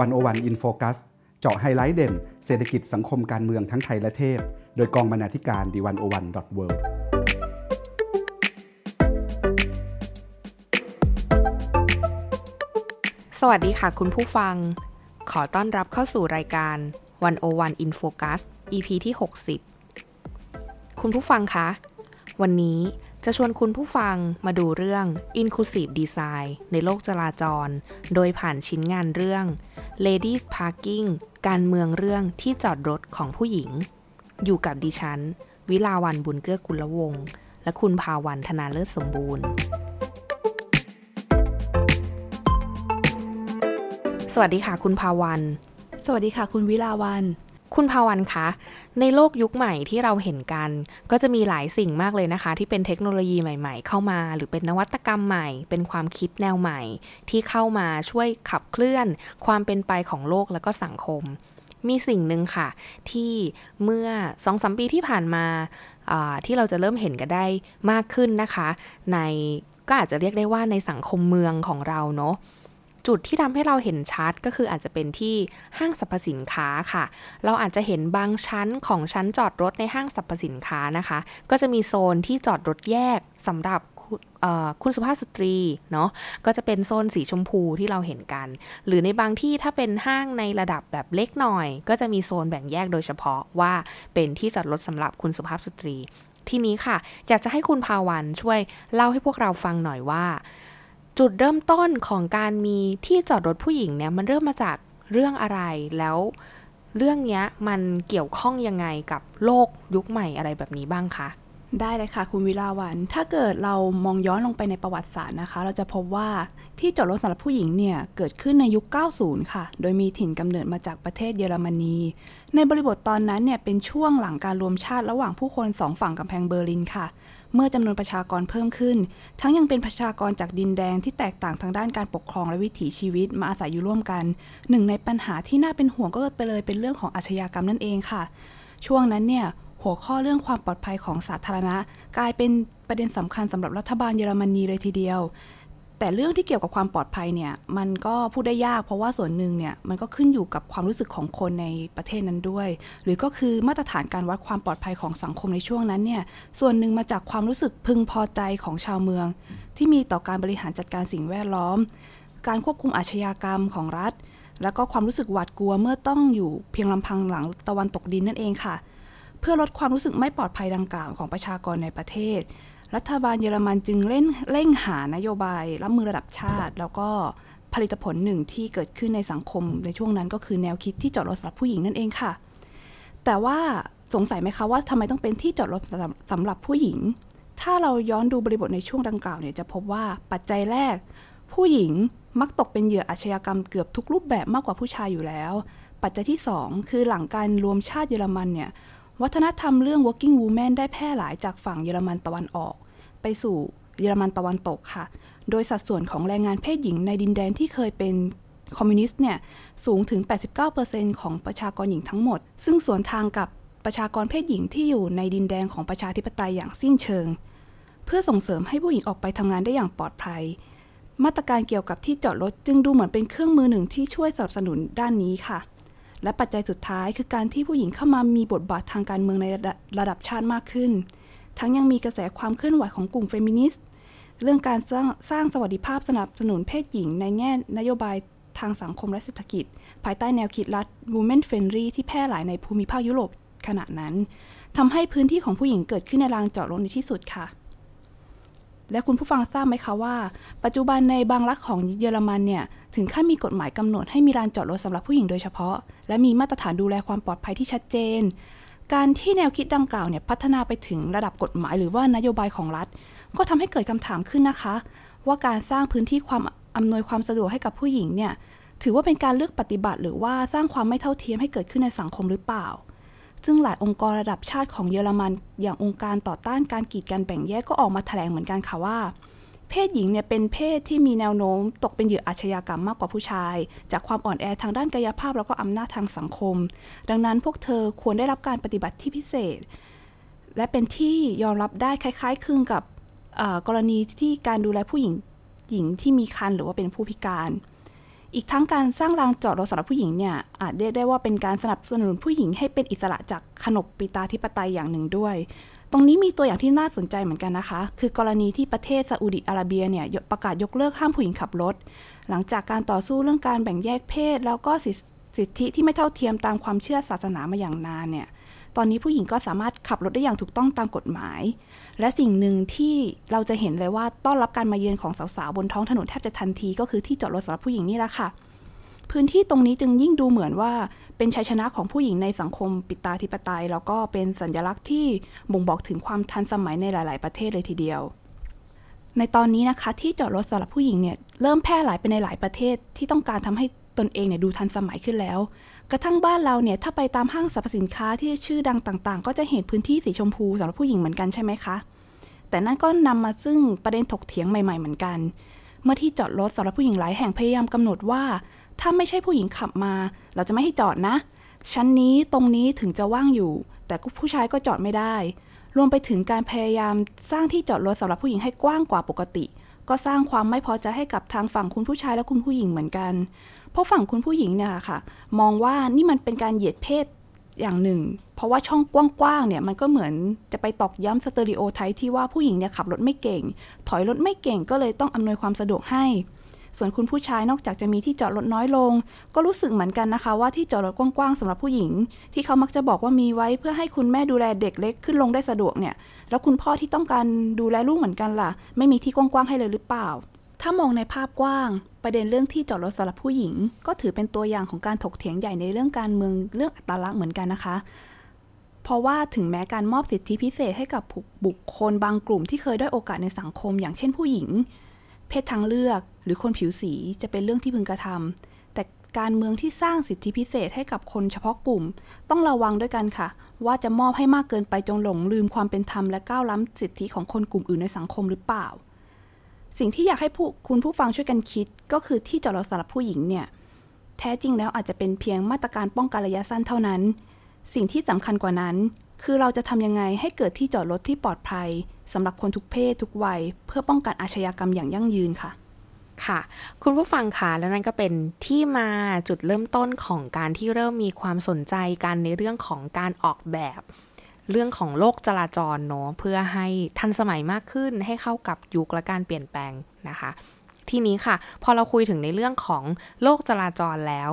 101 In Focus เจาะไฮไลท์เด่น เศรษฐกิจสังคมการเมืองทั้งไทยและเทศ โดยกองบรรณาธิการ The101.worldสวัสดีค่ะคุณผู้ฟัง ขอต้อนรับเข้าสู่รายการ 101 In Focus EP ที่ 60 คุณผู้ฟังคะ วันนี้จะชวนคุณผู้ฟังมาดูเรื่อง Inclusive Design ในโลกจราจร โดยผ่านชิ้นงานเรื่อง Ladies Parking การเมืองเรื่องที่จอดรถของผู้หญิง อยู่กับดิฉัน วิลาวันบุญเกื้อกุลวงศ์และคุณภาวันธนาเลิศสมบูรณ์ สวัสดีค่ะคุณภาวัน สวัสดีค่ะ คุณวิลาวัน คุณภาวันคะ ในโลกยุคใหม่ที่เราเห็นกัน ก็จะมีหลายสิ่งมากเลยนะคะ ที่เป็นเทคโนโลยีใหม่ ๆ เข้ามา หรือเป็นนวัตกรรมใหม่ เป็นความคิดแนวใหม่ ที่เข้ามาช่วยขับเคลื่อน ความเป็นไปของโลกและก็สังคม มีสิ่งหนึ่งค่ะ ที่เมื่อสองสมปีที่ผ่านมาที่เราจะเริ่มเห็นกันได้มากขึ้นนะคะ ในก็อาจจะเรียกได้ว่าในสังคมเมืองของเราเนาะ จุดที่ทำให้เราเห็นชัดก็คืออาจจะเป็นที่ห้างสรรพสินค้าค่ะ เราอาจจะเห็นบางชั้นของชั้นจอดรถในห้างสรรพสินค้านะคะ ก็จะมีโซนที่จอดรถแยกสำหรับคุณสุภาพสตรีเนาะก็จะเป็นโซนสีชมพูที่เราเห็นกัน หรือในบางที่ถ้าเป็นห้างในระดับแบบเล็กหน่อย ก็จะมีโซนแบ่งแยกโดยเฉพาะว่าเป็นที่จอดรถสำหรับคุณสุภาพสตรี ที่นี้ค่ะ อยากจะให้คุณภาวันช่วยเล่าให้พวกเราฟังหน่อยว่า จุดเริ่มต้นของการมีที่จอดรถผู้หญิงเนี่ยมันเริ่มมาจากเรื่องอะไรแล้วเรื่องนี้มันเกี่ยวข้องยังไงกับโลกยุคใหม่อะไรแบบนี้บ้างคะได้เลยค่ะ คุณวิลาวัน ถ้าเกิดเรามองย้อนลงไปในประวัติศาสตร์นะคะ เราจะพบว่าที่จอดรถสำหรับผู้หญิงเนี่ย เกิดขึ้นในยุค 90 ค่ะ โดยมีถิ่นกำเนิดมาจากประเทศเยอรมนี ในบริบทตอนนั้นเนี่ยเป็นช่วงหลังการรวมชาติระหว่างผู้คนสองฝั่งกำแพงเบอร์ลินค่ะ เมื่อจำนวนประชากรเพิ่มขึ้น ทั้งยังเป็นประชากรจากดินแดงที่แตกต่างทางด้านการปกครองและวิถีชีวิตมาอาศัยอยู่ร่วมกัน หนึ่งในปัญหาที่น่าเป็นห่วงก็ไปเลยเป็นเรื่องของอาชญากรรมนั่นเองค่ะ ช่วงนั้นเนี่ยหัวข้อเรื่องความปลอดภัยของสาธารณะ กลายเป็นประเด็นสำคัญสำหรับรัฐบาลเยอรมนีเลยทีเดียว แต่เรื่องที่เกี่ยวกับความปลอดภัยเนี่ยมันก็พูดได้ยาก เพราะว่าส่วนหนึ่งเนี่ยมันก็ขึ้นอยู่กับความรู้สึกของคนในประเทศนั้นด้วย หรือก็คือมาตรฐานการวัดความปลอดภัยของสังคมในช่วงนั้นเนี่ยส่วนหนึ่งมาจากความรู้สึกพึงพอใจของชาวเมือง ที่มีต่อการบริหารจัดการสิ่งแวดล้อม การควบคุมอาชญากรรมของรัฐ แล้วก็ความรู้สึกหวาดกลัวเมื่อต้องอยู่เพียงลำพังหลังตะวันตกดินนั่นเองค่ะ เพื่อลดความรู้สึกไม่ปลอดภัยดังกล่าวของประชากรในประเทศ รัฐบาลเยอรมันจึงเล่นเร่งหานโยบายรับมือระดับชาติ แล้วก็ผลิตผลหนึ่งที่เกิดขึ้นในสังคมในช่วงนั้นก็คือแนวคิดที่จอดรถสำหรับผู้หญิงนั่นเองค่ะ แต่ว่าสงสัยไหมคะว่าทำไมต้องเป็นที่จอดรถสำหรับผู้หญิง ถ้าเราย้อนดูบริบทในช่วงดังกล่าวเนี่ยจะพบว่าปัจจัยแรก ผู้หญิงมักตกเป็นเหยื่ออาชญากรรมเกือบทุกรูปแบบมากกว่าผู้ชายอยู่แล้ว ปัจจัยที่ 2 คือหลังการรวมชาติเยอรมันเนี่ยวัฒนธรรมเรื่อง working woman ได้แพร่หลายจากฝั่งเยอรมันตะวันออก ไปสู่เยอรมันตะวันตกค่ะ โดยสัดส่วนของแรงงานเพศหญิงในดินแดนที่เคยเป็นคอมมิวนิสต์เนี่ยสูงถึง 89%ของประชากรหญิงทั้งหมด ซึ่งสวนทางกับประชากรเพศหญิงที่อยู่ในดินแดนของประชาธิปไตยอย่างสิ้นเชิง เพื่อส่งเสริมให้ผู้หญิงออกไปทำงานได้อย่างปลอดภัย มาตรการเกี่ยวกับที่จอดรถจึงดูเหมือนเป็นเครื่องมือหนึ่งที่ช่วยสนับสนุนด้านนี้ค่ะ และปัจจัยสุดท้ายคือการที่ผู้หญิงเข้ามามีบทบาททางการเมืองในระดับชาติมากขึ้น ทั้งยังมีกระแสความเคลื่อนไหวของกลุ่มเฟมินิสต์ เรื่องการสร้างสร้างสวัสดิภาพสนับสนุนเพศหญิงในแง่นโยบายทางสังคมและเศรษฐกิจ ภายใต้แนวคิดรัฐ Women Friendly ที่แพร่หลายในภูมิภาคยุโรปขณะนั้นทำให้พื้นที่ของผู้หญิงเกิดขึ้นในลานจอดรถในที่สุดค่ะ และคุณผู้ฟังทราบไหมคะว่า ปัจจุบันในบางรัฐของเยอรมันเนี่ยถึงขั้นมีกฎหมายกำหนดให้มีลานจอดรถสำหรับผู้หญิงโดยเฉพาะ และมีมาตรฐานดูแลความปลอดภัยที่ชัดเจน การที่แนวคิดดังกล่าวเนี่ยพัฒนาไปถึงระดับกฎหมายหรือว่านโยบายของรัฐ ก็ทำให้เกิดคำถามขึ้นนะคะ ว่าการสร้างพื้นที่ความอำนวยความสะดวกให้กับผู้หญิงเนี่ยถือว่าเป็นการเลือกปฏิบัติ หรือว่าสร้างความไม่เท่าเทียมให้เกิดขึ้นในสังคมหรือเปล่า ซึ่งหลายองค์กรระดับชาติของเยอรมัน อย่างองค์การต่อต้านการกีดกันแบ่งแยกก็ออกมาแถลงเหมือนกันค่ะว่า เพศหญิงเนี่ยเป็นเพศที่มีแนวโน้ม ตกเป็นเหยื่ออาชญากรรมมากกว่าผู้ชาย จากความอ่อนแอทางด้านกายภาพแล้วก็อำนาจทางสังคม ดังนั้นพวกเธอควรได้รับการปฏิบัติที่พิเศษ และเป็นที่ยอมรับได้คล้ายๆคลึงกับกรณีที่การดูแลผู้หญิงหญิงที่มีครรภ์หรือว่าเป็นผู้พิการ อีกทั้งการสร้างรางจอดรถสำหรับผู้หญิงเนี่ยอาจเรียกได้ว่าเป็นการสนับสนุนผู้หญิงให้เป็นอิสระจากขนบปิตาธิปไตยอย่างหนึ่งด้วย ตรงนี้มีตัวอย่างที่น่าสนใจเหมือนกันนะคะ คือกรณีที่ประเทศซาอุดิอาระเบียเนี่ยประกาศยกเลิกห้ามผู้หญิงขับรถ หลังจากการต่อสู้เรื่องการแบ่งแยกเพศ แล้วก็สิทธิที่ไม่เท่าเทียมตามความเชื่อศาสนามาอย่างนานเนี่ยตอนนี้ผู้หญิงก็สามารถขับรถได้อย่างถูกต้องตามกฎหมาย และสิ่งหนึ่งที่เราจะเห็นเลยว่าต้อนรับการมาเยือนของสาวๆบนท้องถนนแทบจะทันที ก็คือที่จอดรถสำหรับผู้หญิงนี่แหละค่ะ พื้นที่ตรงนี้จึงยิ่งดูเหมือนว่า เป็นชัยชนะของผู้หญิงในสังคมปิตาธิปไตย แล้วก็เป็นสัญลักษณ์ที่บ่งบอกถึงความทันสมัยในหลาย ๆ ประเทศเลยทีเดียว ในตอนนี้นะคะ ที่จอดรถสำหรับผู้หญิงเนี่ยเริ่มแพร่หลายไปในหลายประเทศที่ต้องการทำให้ตนเองเนี่ยดูทันสมัยขึ้นแล้ว กระทั่งบ้านเราเนี่ยถ้าไปตามห้างสรรพสินค้าที่ชื่อดังต่าง ๆ ก็จะเห็นพื้นที่สีชมพูสำหรับผู้หญิงเหมือนกันใช่ไหมคะแต่นั่นก็นำมาซึ่งประเด็นถกเถียงใหม่ ๆ เหมือนกัน เมื่อที่จอดรถสำหรับผู้หญิงหลายแห่งพยายามกำหนดว่า ถ้าไม่ใช่ผู้หญิงขับมา เราจะไม่ให้จอดนะ ชั้นนี้ตรงนี้ถึงจะว่างอยู่ แต่ผู้ชายก็จอดไม่ได้ รวมไปถึงการพยายามสร้างที่จอดรถสำหรับผู้หญิงให้กว้างกว่าปกติ ก็สร้างความไม่พอใจให้กับทางฝั่งคุณผู้ชายและคุณผู้หญิงเหมือนกัน เพราะฝั่งคุณผู้หญิงเนี่ยค่ะ มองว่านี่มันเป็นการเหยียดเพศอย่างหนึ่ง เพราะว่าช่องกว้างๆ เนี่ยมันก็เหมือนจะไปตอกย้ำสเตอริโอไทป์ที่ว่าผู้หญิงเนี่ยขับรถไม่เก่ง ถอยรถไม่เก่งก็เลยต้องอำนวยความสะดวกให้ ส่วนคุณผู้ชายนอกจากจะมีที่จอดรถน้อยลง ก็รู้สึกเหมือนกันนะคะ ว่าที่จอดรถกว้างๆสำหรับผู้หญิง ที่เขามักจะบอกว่ามีไว้เพื่อให้คุณแม่ดูแลเด็กเล็กขึ้นลงได้สะดวกเนี่ยแล้วคุณพ่อที่ต้องการดูแลลูกเหมือนกันล่ะ ไม่มีที่กว้างๆให้เลยหรือเปล่า ถ้ามองในภาพกว้าง ประเด็นเรื่องที่จอดรถสำหรับผู้หญิง ก็ถือเป็นตัวอย่างของการถกเถียงใหญ่ในเรื่องการเมืองเรื่องอัตลักษณ์เหมือนกันนะคะเพราะว่าถึงแม้การมอบสิทธิพิเศษให้กับบุคคลบางกลุ่มที่เคยได้โอกาสในสังคม อย่างเช่นผู้หญิง เพศทางเลือก หรือคนผิวสีจะเป็นเรื่องที่พึงกระทำแต่การเมืองที่สร้างสิทธิพิเศษให้กับคนเฉพาะกลุ่ม ต้องระวังด้วยกันค่ะ ว่าจะมอบให้มากเกินไปจนหลงลืมความเป็นธรรมและก้าวล้ำสิทธิของคนกลุ่มอื่นในสังคมหรือเปล่า สิ่งที่อยากให้ผู้คุณผู้ฟังช่วยกันคิด ก็คือที่จอดรถสำหรับผู้หญิงเนี่ยแท้จริงแล้วอาจจะเป็นเพียงมาตรการป้องกันระยะสั้นเท่านั้น สิ่งที่สำคัญกว่านั้น คือเราจะทำยังไงให้เกิดที่จอดรถที่ปลอดภัยสำหรับคนทุกเพศทุกวัย เพื่อป้องกันอาชญากรรมอย่างยั่งยืนค่ะค่ะ คุณผู้ฟังค่ะและนั่นก็เป็นที่มาจุดเริ่มต้นของการที่เริ่มมีความสนใจกันในเรื่องของการออกแบบ เรื่องของโลกจราจรเนาะเพื่อให้ทันสมัยมากขึ้นให้เข้ากับยุคและการเปลี่ยนแปลงนะคะ ทีนี้ค่ะ พอเราคุยถึงในเรื่องของโลกจราจรแล้ว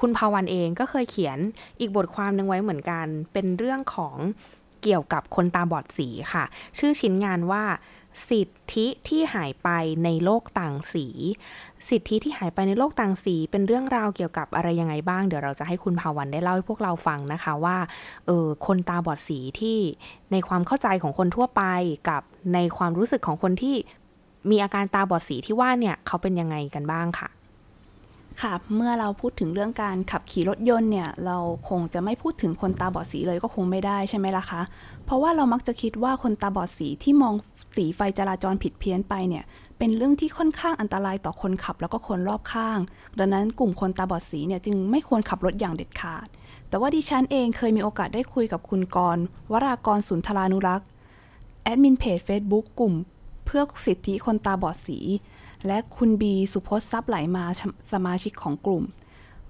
คุณภาวันเองก็เคยเขียนอีกบทความหนึ่งไว้เหมือนกัน เป็นเรื่องของเกี่ยวกับคนตาบอดสีค่ะ ชื่อชิ้นงานว่าสิทธิที่หายไปในโลกต่างสี สิทธิที่หายไปในโลกต่างสี เป็นเรื่องราวเกี่ยวกับอะไรยังไงบ้าง เดี๋ยวเราจะให้คุณภาวันได้เล่าให้พวกเราฟังนะคะว่าเออคนตาบอดสีที่ในความเข้าใจของคนทั่วไปกับในความรู้สึกของคนที่มีอาการตาบอดสีที่ว่าเนี่ยเขาเป็นยังไงกันบ้างค่ะ ค่ะ เมื่อเราพูดถึงเรื่องการขับขี่รถยนต์เนี่ย เราคงจะไม่พูดถึงคนตาบอดสีเลยก็คงไม่ได้ใช่ไหมล่ะคะ เพราะว่าเรามักจะคิดว่าคนตาบอดสีที่มองสีไฟจราจรผิดเพี้ยนไปเนี่ย เป็นเรื่องที่ค่อนข้างอันตรายต่อคนขับแล้วก็คนรอบข้าง ดังนั้นกลุ่มคนตาบอดสีเนี่ยจึงไม่ควรขับรถอย่างเด็ดขาด แต่ว่าดิฉันเองเคยมีโอกาสได้คุยกับคุณกรวรากรสุนทรานุรักษ์แอดมินเพจ Facebook กลุ่ม เพื่อสิทธิคนตาบอดสี และคุณบีสุพจน์ทรัพย์ไหลมาสมาชิกของกลุ่ม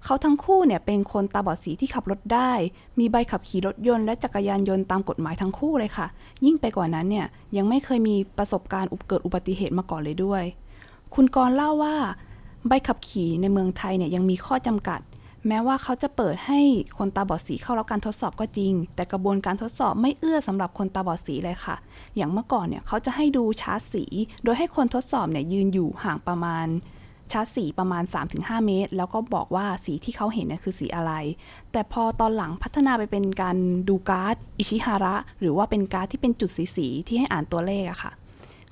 เขาทั้งคู่เนี่ยเป็นคนตาบอดสีที่ขับรถได้ มีใบขับขี่รถยนต์และจักรยานยนต์ตามกฎหมายทั้งคู่เลยค่ะ ยิ่งไปกว่านั้นเนี่ยยังไม่เคยมีประสบการณ์อุบเกิดอุบัติเหตุมาก่อนเลยด้วย คุณกรเล่าว่า ใบขับขี่ในเมืองไทยเนี่ยยังมีข้อจำกัด แม้ว่าเขาจะเปิดให้คนตาบอดสีเข้ารับการทดสอบก็จริง แต่กระบวนการทดสอบไม่เอื้อสำหรับคนตาบอดสีเลยค่ะ อย่างเมื่อก่อนเนี่ยเขาจะให้ดูชาร์ตสี โดยให้คนทดสอบเนี่ยยืนอยู่ห่างประมาณชาร์ตสีประมาณ 3-5 เมตร แล้วก็บอกว่าสีที่เขาเห็นเนี่ยคือสีอะไร แต่พอตอนหลังพัฒนาไปเป็นการดูการ์ดอิชิฮาระ หรือว่าเป็นการ์ดที่เป็นจุดสีๆที่ให้อ่านตัวเลขอะค่ะ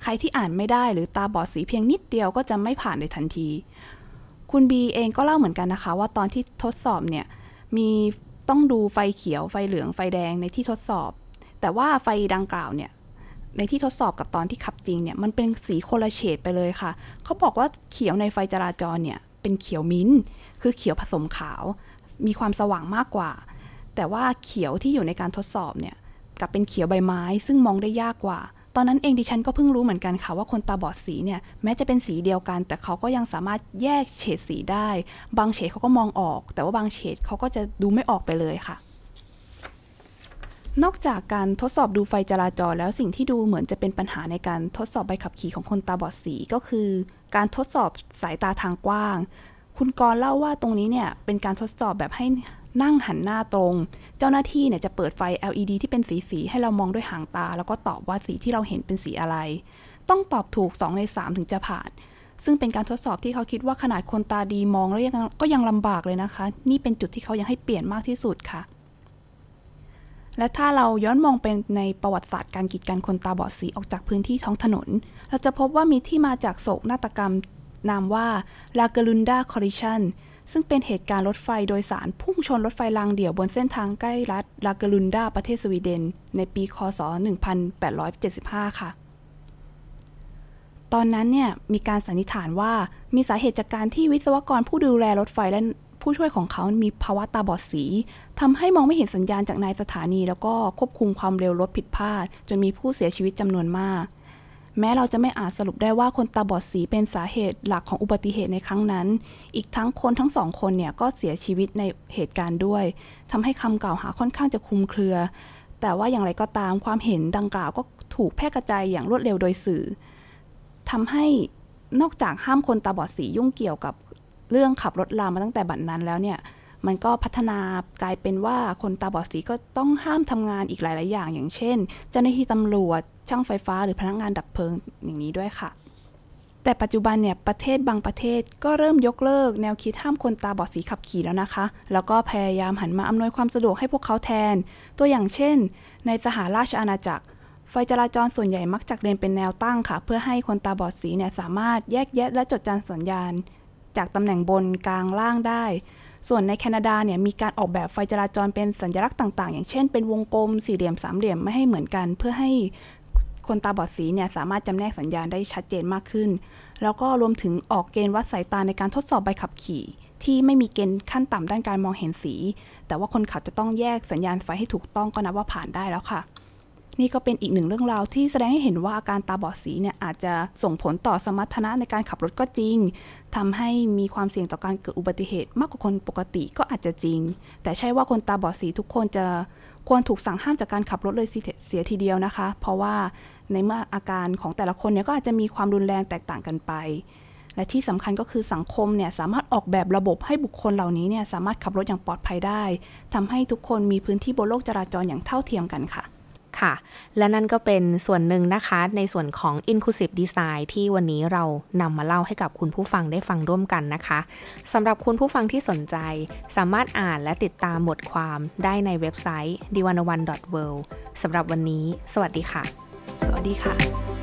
ใครที่อ่านไม่ได้หรือตาบอดสีเพียงนิดเดียวก็จะไม่ผ่านในทันที คุณบีเองก็เล่าเหมือนกันนะคะ ว่าตอนที่ทดสอบเนี่ยมีต้องดูไฟเขียวไฟเหลืองไฟแดงในที่ทดสอบ แต่ว่าไฟดังกล่าวเนี่ยในที่ทดสอบกับตอนที่ขับจริงเนี่ยมันเป็นสีโคละเฉดไปเลยค่ะ เขาบอกว่าเขียวในไฟจราจรเนี่ยเป็นเขียวมิ้นคือเขียวผสมขาว มีความสว่างมากกว่า แต่ว่าเขียวที่อยู่ในการทดสอบเนี่ยกับเป็นเขียวใบไม้ ซึ่งมองได้ยากกว่า ตอนนั้นเองดิฉันก็เพิ่งรู้เหมือนกันค่ะว่าคนตาบอดสีเนี่ยแม้จะเป็นสีเดียวกัน แต่เขาก็ยังสามารถแยกเฉดสีได้ บางเฉดเขาก็มองออก แต่ว่าบางเฉดเขาก็จะดูไม่ออกไปเลยค่ะ นอกจากการทดสอบดูไฟจราจรแล้วสิ่งที่ดูเหมือนจะเป็นปัญหาในการทดสอบใบขับขี่ของคนตาบอดสีก็คือ การทดสอบสายตาทางกว้าง คุณกรเล่าว่าตรงนี้เนี่ยเป็นการทดสอบแบบให้ นั่งหันหน้าตรง เจ้าหน้าที่เนี่ยจะเปิดไฟ LED ที่เป็นสีสีให้เรามองด้วยหางตา แล้วก็ตอบว่าสีที่เราเห็นเป็นสีอะไร ต้องตอบถูก 2 ใน 3 ถึงจะผ่าน ซึ่งเป็นการทดสอบที่เขาคิดว่าขนาดคนตาดีมองแล้วยังก็ยังลำบากเลยนะคะ นี่เป็นจุดที่เขายังให้เปลี่ยนมากที่สุดค่ะ และถ้าเราย้อนมองเป็นในประวัติศาสตร์การกีดกันคนตาบอดสีออกจากพื้นที่ท้องถนน เราจะพบว่ามีที่มาจากโศกนาฏกรรมนามว่าลาเกลุนดาคอริชัน ซึ่งเป็นเหตุการณ์รถไฟโดยสารพุ่งชนรถไฟรางเดี่ยวบนเส้นทางใกล้รัฐลากลุนดาประเทศสวีเดน ในปีคศ 1875 ค่ะ ตอนนั้นเนี่ยมีการสันนิษฐานว่ามีสาเหตุจากการที่วิศวกรผู้ดูแลรถไฟและผู้ช่วยของเขา มีภาวะตาบอดสีทำให้มองไม่เห็นสัญญาณจากนายสถานี แล้วก็ควบคุมความเร็วรถผิดพลาด จนมีผู้เสียชีวิตจำนวนมาก แม้เราจะไม่อาจสรุปได้ว่าคนตาบอดสีเป็นสาเหตุหลักของอุบัติเหตุในครั้งนั้น อีกทั้งคนทั้งสองคนเนี่ยก็เสียชีวิตในเหตุการณ์ด้วยทำให้คำกล่าวหาค่อนข้างจะคลุมเครือ แต่ว่าอย่างไรก็ตามความเห็นดังกล่าวก็ถูกแพร่กระจายอย่างรวดเร็วโดยสื่อทำให้นอกจากห้ามคนตาบอดสียุ่งเกี่ยวกับเรื่องขับรถลามาตั้งแต่บัดนนั้นแล้วเนี่ย มันก็พัฒนากลายเป็นว่าคนตาบอดสีก็ต้องห้ามทำงานอีกหลาย ๆ อย่าง อย่างเช่น เจ้าหน้าที่ตำรวจช่างไฟฟ้า หรือพนักงานดับเพลิงอย่างนี้ด้วยค่ะ แต่ปัจจุบันเนี่ยประเทศบางประเทศก็เริ่มยกเลิก แนวคิดห้ามคนตาบอดสีขับขี่แล้วนะคะ แล้วก็พยายามหันมาอำนวยความสะดวกให้พวกเขาแทน ตัวอย่างเช่น ในสหราชอาณาจักรไฟจราจรส่วนใหญ่มักจัดเรียนเป็นแนวตั้งค่ะ เพื่อให้คนตาบอดสีเนี่ยสามารถแยกแยะและจดจำสัญญาณ จากตำแหน่งบนกลางล่างได้ ส่วนในแคนาดาเนี่ยมีการออกแบบไฟจราจรเป็นสัญลักษณ์ต่าง ๆ อย่างเช่นเป็นวงกลมสี่เหลี่ยมสามเหลี่ยมไม่ให้เหมือนกัน เพื่อให้คนตาบอดสีเนี่ยสามารถจำแนกสัญญาณได้ชัดเจนมากขึ้น แล้วก็รวมถึงออกเกณฑ์วัดสายตาในการทดสอบใบขับขี่ ที่ไม่มีเกณฑ์ขั้นต่ำด้านการมองเห็นสี แต่ว่าคนขับจะต้องแยกสัญญาณไฟให้ถูกต้องก็นับว่าผ่านได้แล้วค่ะ นี่ก็เป็นอีกหนึ่งเรื่องราวที่แสดงให้เห็นว่าอาการตาบอดสีเนี่ยอาจจะส่งผลต่อสมรรถนะในการขับรถก็จริงทำให้มีความเสี่ยงต่อการเกิดอุบัติเหตุมากกว่าคนปกติก็อาจจะจริง แต่ใช่ว่าคนตาบอดสีทุกคนจะควรถูกสั่งห้ามจากการขับรถเลยเสียทีเดียวนะคะ เพราะว่าในเมื่ออาการของแต่ละคนเนี่ยก็อาจจะมีความรุนแรงแตกต่างกันไป และที่สำคัญก็คือสังคมเนี่ยสามารถออกแบบระบบให้บุคคลเหล่านี้เนี่ยสามารถขับรถอย่างปลอดภัยได้ทำให้ทุกคนมีพื้นที่บนโลกจราจรอย่างเท่าเทียมกันค่ะ ค่ะ และนั่นก็เป็นส่วนหนึ่งนะคะ ในส่วนของ Inclusive Design ที่วันนี้เรานำมาเล่าให้กับคุณผู้ฟังได้ฟังร่วมกันนะคะสำหรับคุณผู้ฟังที่สนใจ สามารถอ่านและติดตามบทความได้ในเว็บไซต์ d i w a n a w a n w o r l d สำหรับวันนี้ สวัสดีค่ะ สวัสดีค่ะ